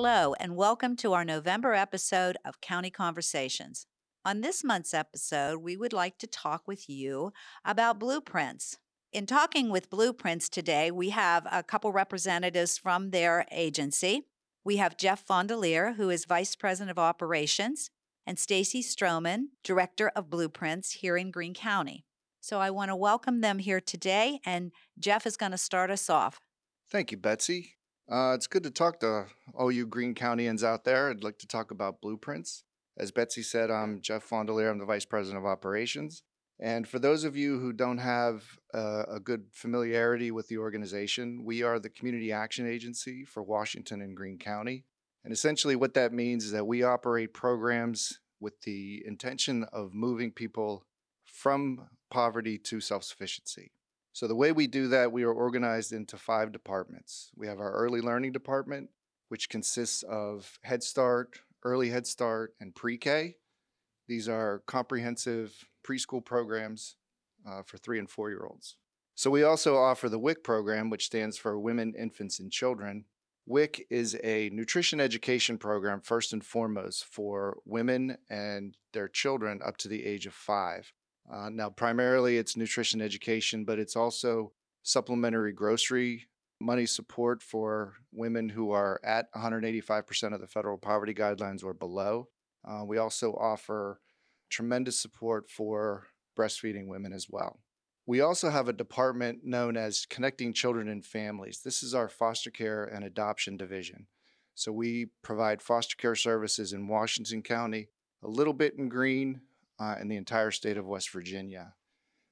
Hello, and welcome to our November episode of County Conversations. On this month's episode, we would like to talk with you about blueprints. In talking with Blueprints today, we have a couple representatives from their agency. We have Jeff Fondelier, who is Vice President of Operations, and Stacy Stroman, Director of Blueprints here in Greene County. So I want to welcome them here today, and Jeff is going to start us off. Thank you, Betsy. Uh, it's good to talk to all you Greene Countyans out there. I'd like to talk about blueprints. As Betsy said, I'm Jeff Fondelier. I'm the Vice President of Operations. And for those of you who don't have uh, a good familiarity with the organization, we are the Community Action Agency for Washington and Greene County. And essentially, what that means is that we operate programs with the intention of moving people from poverty to self sufficiency. So the way we do that, we are organized into five departments. We have our early learning department, which consists of Head Start, Early Head Start, and Pre-K. These are comprehensive preschool programs uh, for three and four year olds. So we also offer the WIC program, which stands for Women, Infants, and Children. WIC is a nutrition education program, first and foremost, for women and their children up to the age of five. Uh, now, primarily it's nutrition education, but it's also supplementary grocery money support for women who are at 185% of the federal poverty guidelines or below. Uh, we also offer tremendous support for breastfeeding women as well. We also have a department known as Connecting Children and Families. This is our foster care and adoption division. So we provide foster care services in Washington County, a little bit in Greene, uh, in the entire state of West Virginia.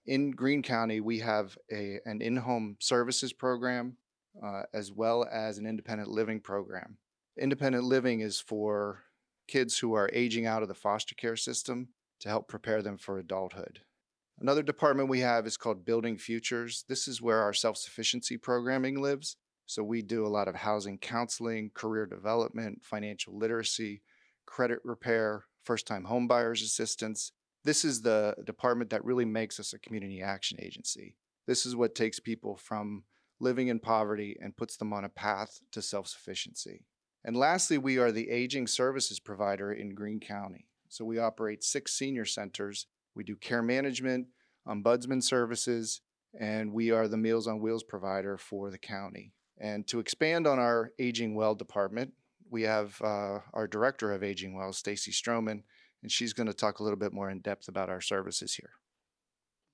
In Greene County, we have a, an in home services program uh, as well as an independent living program. Independent living is for kids who are aging out of the foster care system to help prepare them for adulthood. Another department we have is called Building Futures. This is where our self sufficiency programming lives. So we do a lot of housing counseling, career development, financial literacy, credit repair, first time homebuyers assistance. This is the department that really makes us a community action agency. This is what takes people from living in poverty and puts them on a path to self sufficiency. And lastly, we are the aging services provider in Greene County. So we operate six senior centers. We do care management, ombudsman services, and we are the Meals on Wheels provider for the county. And to expand on our Aging Well department, we have uh, our director of Aging Well, Stacy Stroman, and she's going to talk a little bit more in depth about our services here.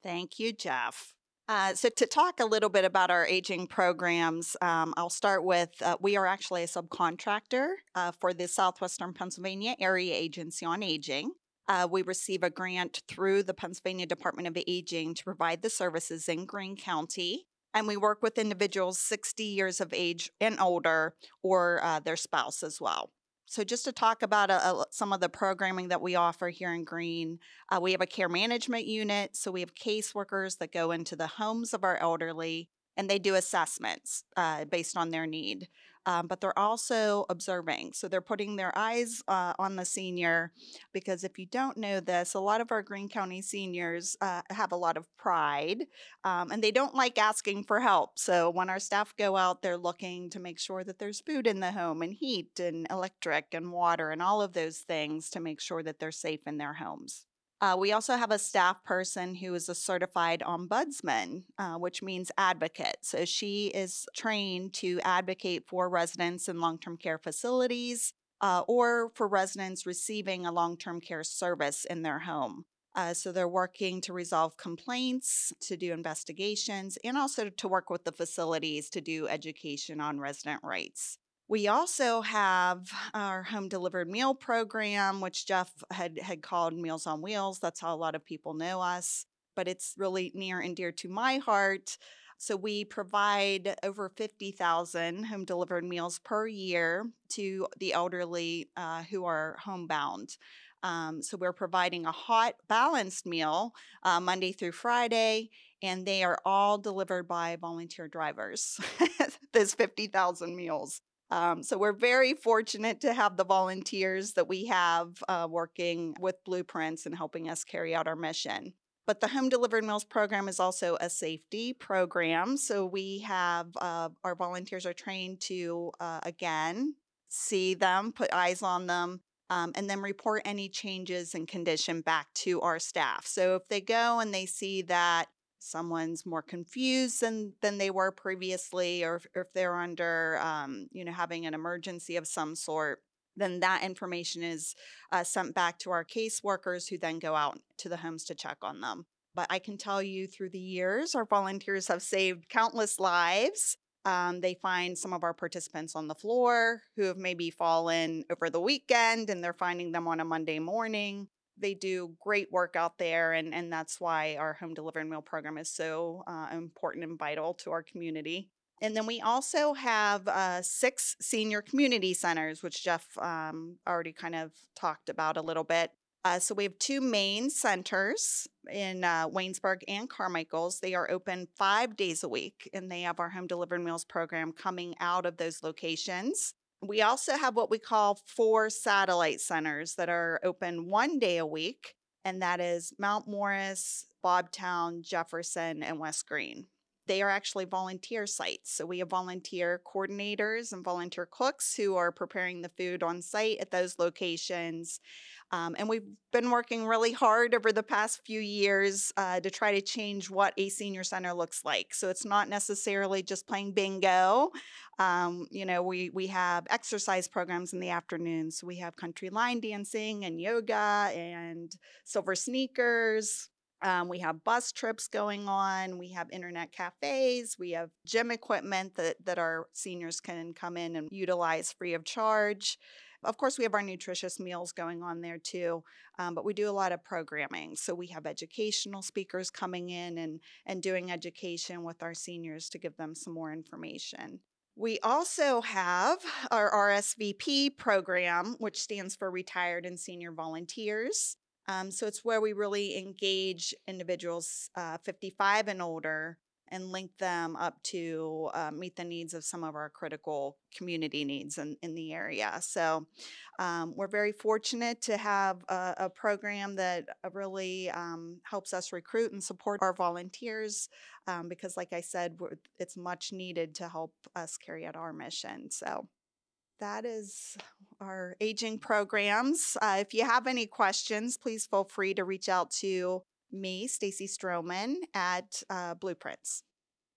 Thank you, Jeff. Uh, so, to talk a little bit about our aging programs, um, I'll start with uh, we are actually a subcontractor uh, for the Southwestern Pennsylvania Area Agency on Aging. Uh, we receive a grant through the Pennsylvania Department of Aging to provide the services in Greene County. And we work with individuals 60 years of age and older or uh, their spouse as well. So, just to talk about uh, a, some of the programming that we offer here in Greene, uh, we have a care management unit. So, we have caseworkers that go into the homes of our elderly and they do assessments uh, based on their need um, but they're also observing. So they're putting their eyes uh, on the senior because if you don't know this, a lot of our Greene County seniors uh, have a lot of pride um, and they don't like asking for help. So when our staff go out, they're looking to make sure that there's food in the home and heat and electric and water and all of those things to make sure that they're safe in their homes. Uh, we also have a staff person who is a certified ombudsman, uh, which means advocate. So she is trained to advocate for residents in long term care facilities uh, or for residents receiving a long term care service in their home. Uh, so they're working to resolve complaints, to do investigations, and also to work with the facilities to do education on resident rights. We also have our home delivered meal program, which Jeff had, had called Meals on Wheels. That's how a lot of people know us, but it's really near and dear to my heart. So we provide over 50,000 home delivered meals per year to the elderly uh, who are homebound. Um, so we're providing a hot, balanced meal uh, Monday through Friday, and they are all delivered by volunteer drivers. Those 50,000 meals. Um, so we're very fortunate to have the volunteers that we have uh, working with Blueprints and helping us carry out our mission. But the home delivered meals program is also a safety program. So we have uh, our volunteers are trained to, uh, again, see them, put eyes on them, um, and then report any changes in condition back to our staff. So if they go and they see that someone's more confused than than they were previously, or if, if they're under, um, you know, having an emergency of some sort, then that information is uh, sent back to our caseworkers who then go out to the homes to check on them. But I can tell you through the years, our volunteers have saved countless lives. Um, they find some of our participants on the floor who have maybe fallen over the weekend and they're finding them on a Monday morning. They do great work out there, and, and that's why our home delivered meal program is so uh, important and vital to our community. And then we also have uh, six senior community centers, which Jeff um, already kind of talked about a little bit. Uh, so we have two main centers in uh, Waynesburg and Carmichaels. They are open five days a week, and they have our home delivered meals program coming out of those locations. We also have what we call four satellite centers that are open one day a week, and that is Mount Morris, Bobtown, Jefferson, and West Greene they are actually volunteer sites. So we have volunteer coordinators and volunteer cooks who are preparing the food on site at those locations. Um, and we've been working really hard over the past few years uh, to try to change what a senior center looks like. So it's not necessarily just playing bingo. Um, you know, we we have exercise programs in the afternoons. So we have country line dancing and yoga and silver sneakers. Um, we have bus trips going on. We have internet cafes. We have gym equipment that, that our seniors can come in and utilize free of charge. Of course, we have our nutritious meals going on there too, um, but we do a lot of programming. So we have educational speakers coming in and, and doing education with our seniors to give them some more information. We also have our RSVP program, which stands for Retired and Senior Volunteers. Um, so it's where we really engage individuals uh, 55 and older and link them up to uh, meet the needs of some of our critical community needs in, in the area. So um, we're very fortunate to have a, a program that uh, really um, helps us recruit and support our volunteers um, because, like I said, it's much needed to help us carry out our mission. So that is our aging programs. Uh, if you have any questions, please feel free to reach out to me, Stacy Stroman, at uh, Blueprints.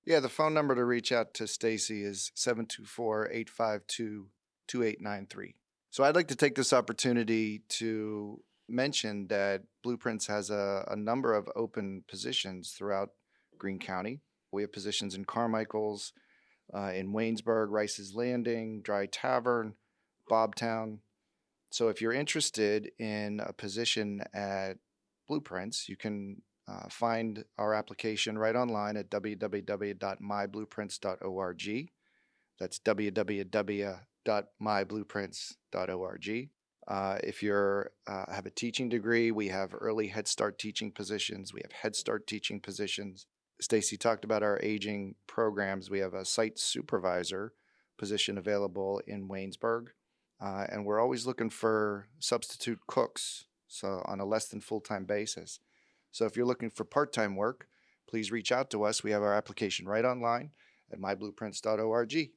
Yeah, the phone number to reach out to Stacy is 724-852-2893. So I'd like to take this opportunity to mention that Blueprints has a, a number of open positions throughout Greene County. We have positions in Carmichaels, uh, in Waynesburg, Rices Landing, Dry Tavern, Bobtown. So if you're interested in a position at Blueprints, you can uh, find our application right online at www.myblueprints.org. That's www.myblueprints.org. Uh, if you uh, have a teaching degree, we have early Head Start teaching positions. We have Head Start teaching positions. Stacy talked about our aging programs. We have a site supervisor position available in Waynesburg, uh, and we're always looking for substitute cooks, so on a less than full time basis. So if you're looking for part time work, please reach out to us. We have our application right online at myblueprints.org.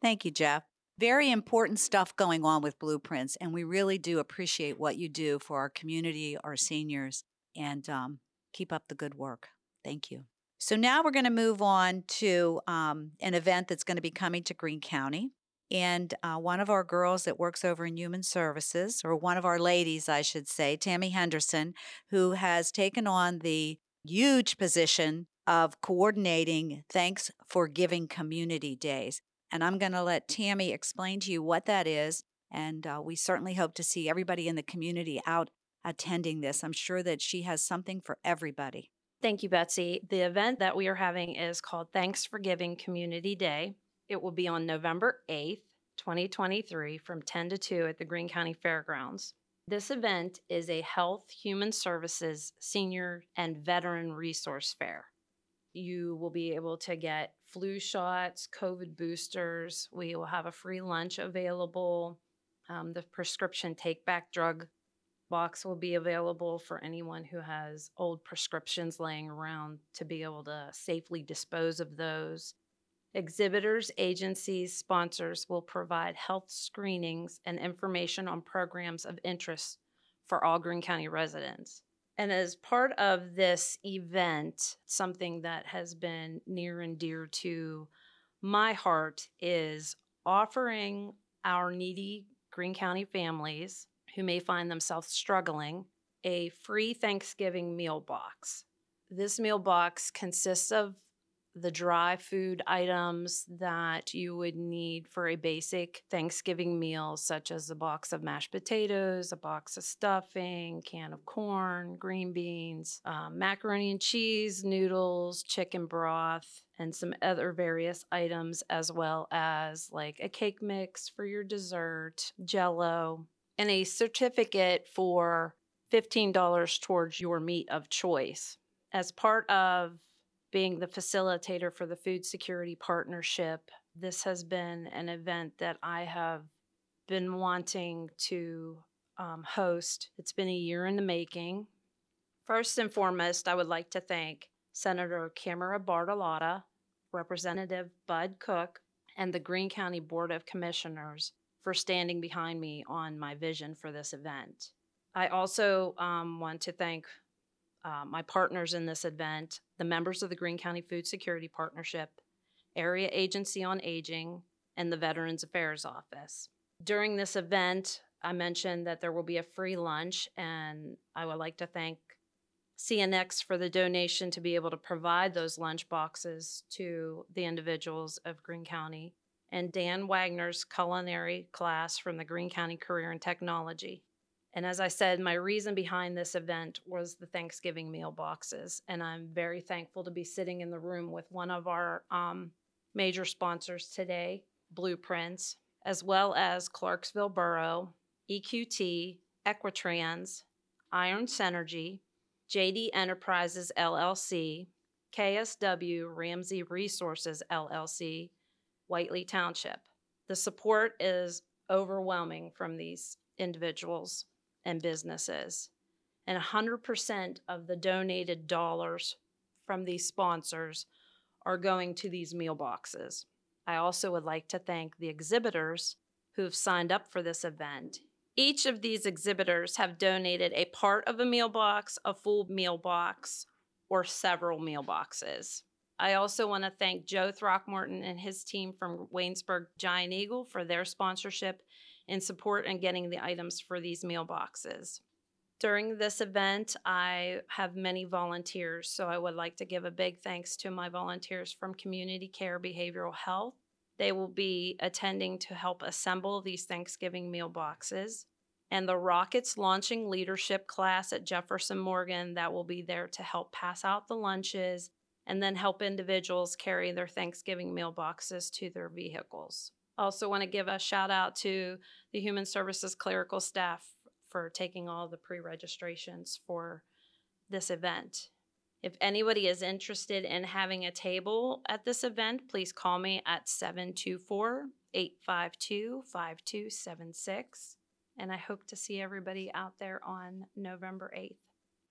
Thank you, Jeff. Very important stuff going on with Blueprints, and we really do appreciate what you do for our community, our seniors, and um, keep up the good work. Thank you. So now we're going to move on to um, an event that's going to be coming to Greene County. And uh, one of our girls that works over in Human Services, or one of our ladies, I should say, Tammy Henderson, who has taken on the huge position of coordinating Thanks for Giving Community Days. And I'm going to let Tammy explain to you what that is. And uh, we certainly hope to see everybody in the community out attending this. I'm sure that she has something for everybody. Thank you, Betsy. The event that we are having is called Thanks for Giving Community Day. It will be on November 8th, 2023, from 10 to 2 at the Greene County Fairgrounds. This event is a health, human services, senior, and veteran resource fair. You will be able to get flu shots, COVID boosters. We will have a free lunch available. Um, the prescription take back drug box will be available for anyone who has old prescriptions laying around to be able to safely dispose of those. Exhibitors, agencies, sponsors will provide health screenings and information on programs of interest for all Greene County residents. And as part of this event, something that has been near and dear to my heart is offering our needy Greene County families who may find themselves struggling a free Thanksgiving meal box. This meal box consists of the dry food items that you would need for a basic Thanksgiving meal, such as a box of mashed potatoes, a box of stuffing, can of corn, green beans, um, macaroni and cheese, noodles, chicken broth, and some other various items, as well as like a cake mix for your dessert, jello, and a certificate for $15 towards your meat of choice. As part of being the facilitator for the Food Security Partnership, this has been an event that I have been wanting to um, host. It's been a year in the making. First and foremost, I would like to thank Senator Camera Bartolotta, Representative Bud Cook, and the Greene County Board of Commissioners for standing behind me on my vision for this event. I also um, want to thank uh, my partners in this event, the members of the Greene County Food Security Partnership, Area Agency on Aging, and the Veterans Affairs Office. During this event, I mentioned that there will be a free lunch, and I would like to thank CNX for the donation to be able to provide those lunch boxes to the individuals of Greene County, and Dan Wagner's culinary class from the Greene County Career and Technology. And as I said, my reason behind this event was the Thanksgiving meal boxes. And I'm very thankful to be sitting in the room with one of our um, major sponsors today, Blueprints, as well as Clarksville Borough, EQT, Equitrans, Iron Synergy, JD Enterprises LLC, KSW Ramsey Resources LLC, Whiteley Township. The support is overwhelming from these individuals and businesses. And 100% of the donated dollars from these sponsors are going to these meal boxes. I also would like to thank the exhibitors who have signed up for this event. Each of these exhibitors have donated a part of a meal box, a full meal box, or several meal boxes. I also want to thank Joe Throckmorton and his team from Waynesburg Giant Eagle for their sponsorship and support in getting the items for these meal boxes. During this event, I have many volunteers, so I would like to give a big thanks to my volunteers from Community Care Behavioral Health. They will be attending to help assemble these Thanksgiving meal boxes. And the Rockets launching leadership class at Jefferson Morgan that will be there to help pass out the lunches and then help individuals carry their Thanksgiving meal boxes to their vehicles. Also, want to give a shout out to the Human Services clerical staff for taking all the pre registrations for this event. If anybody is interested in having a table at this event, please call me at 724 852 5276. And I hope to see everybody out there on November 8th.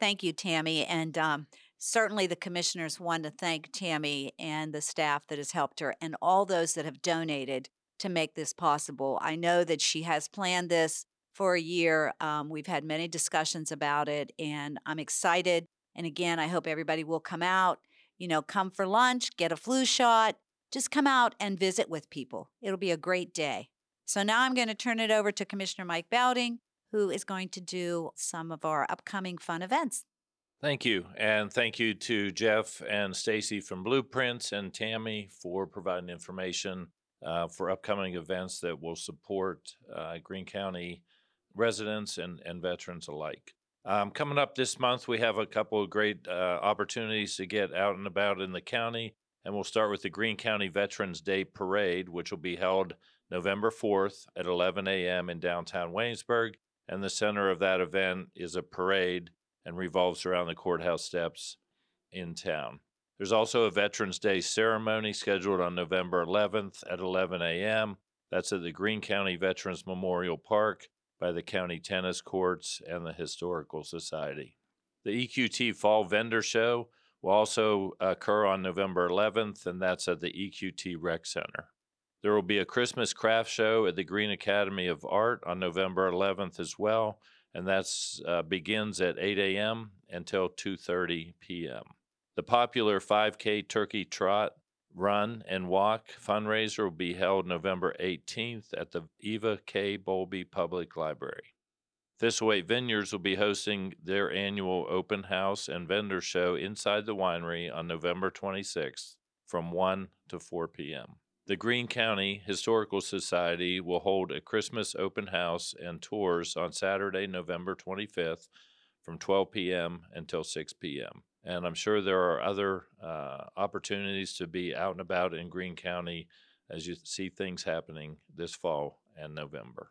Thank you, Tammy. And um, certainly the commissioners want to thank Tammy and the staff that has helped her and all those that have donated to make this possible. I know that she has planned this for a year. Um, we've had many discussions about it, and I'm excited. And again, I hope everybody will come out, you know, come for lunch, get a flu shot, just come out and visit with people. It'll be a great day. So now I'm going to turn it over to Commissioner Mike Belding, who is going to do some of our upcoming fun events. Thank you. And thank you to Jeff and Stacy from Blueprints and Tammy for providing information uh, for upcoming events that will support uh, Greene County residents and, and veterans alike. Um, coming up this month, we have a couple of great uh, opportunities to get out and about in the county. And we'll start with the Greene County Veterans Day Parade, which will be held November 4th at 11 a.m. in downtown Waynesburg. And the center of that event is a parade and revolves around the courthouse steps in town. There's also a Veterans Day ceremony scheduled on November 11th at 11 a.m. That's at the Greene County Veterans Memorial Park by the county tennis courts and the Historical Society. The EQT Fall Vendor Show will also uh, occur on November 11th, and that's at the EQT Rec Center. There will be a Christmas craft show at the Greene Academy of Art on November 11th as well, and that uh, begins at 8 a.m. until 2:30 p.m. The popular 5K Turkey Trot Run and Walk fundraiser will be held November 18th at the Eva K. Bowlby Public Library. Thistlethwaite Vineyards will be hosting their annual open house and vendor show inside the winery on November 26th from 1 to 4 p.m. The Greene County Historical Society will hold a Christmas open house and tours on Saturday, November 25th from 12 p.m. until 6 p.m. And I'm sure there are other uh, opportunities to be out and about in Greene County as you see things happening this fall and November.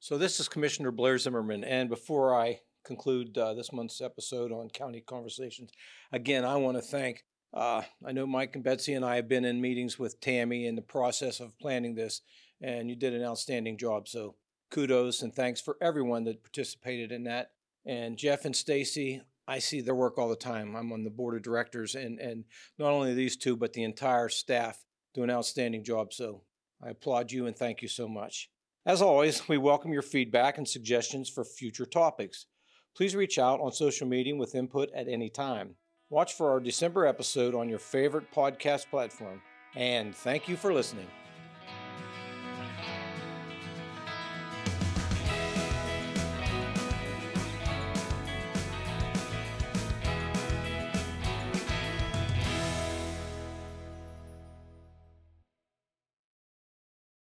So this is Commissioner Blair Zimmerman, and before I conclude uh, this month's episode on County Conversations, again, I want to thank. Uh, I know Mike and Betsy and I have been in meetings with Tammy in the process of planning this, and you did an outstanding job. So kudos and thanks for everyone that participated in that. And Jeff and Stacy, I see their work all the time. I'm on the board of directors, and and not only these two, but the entire staff do an outstanding job. So I applaud you and thank you so much. As always, we welcome your feedback and suggestions for future topics. Please reach out on social media with input at any time. Watch for our December episode on your favorite podcast platform. And thank you for listening.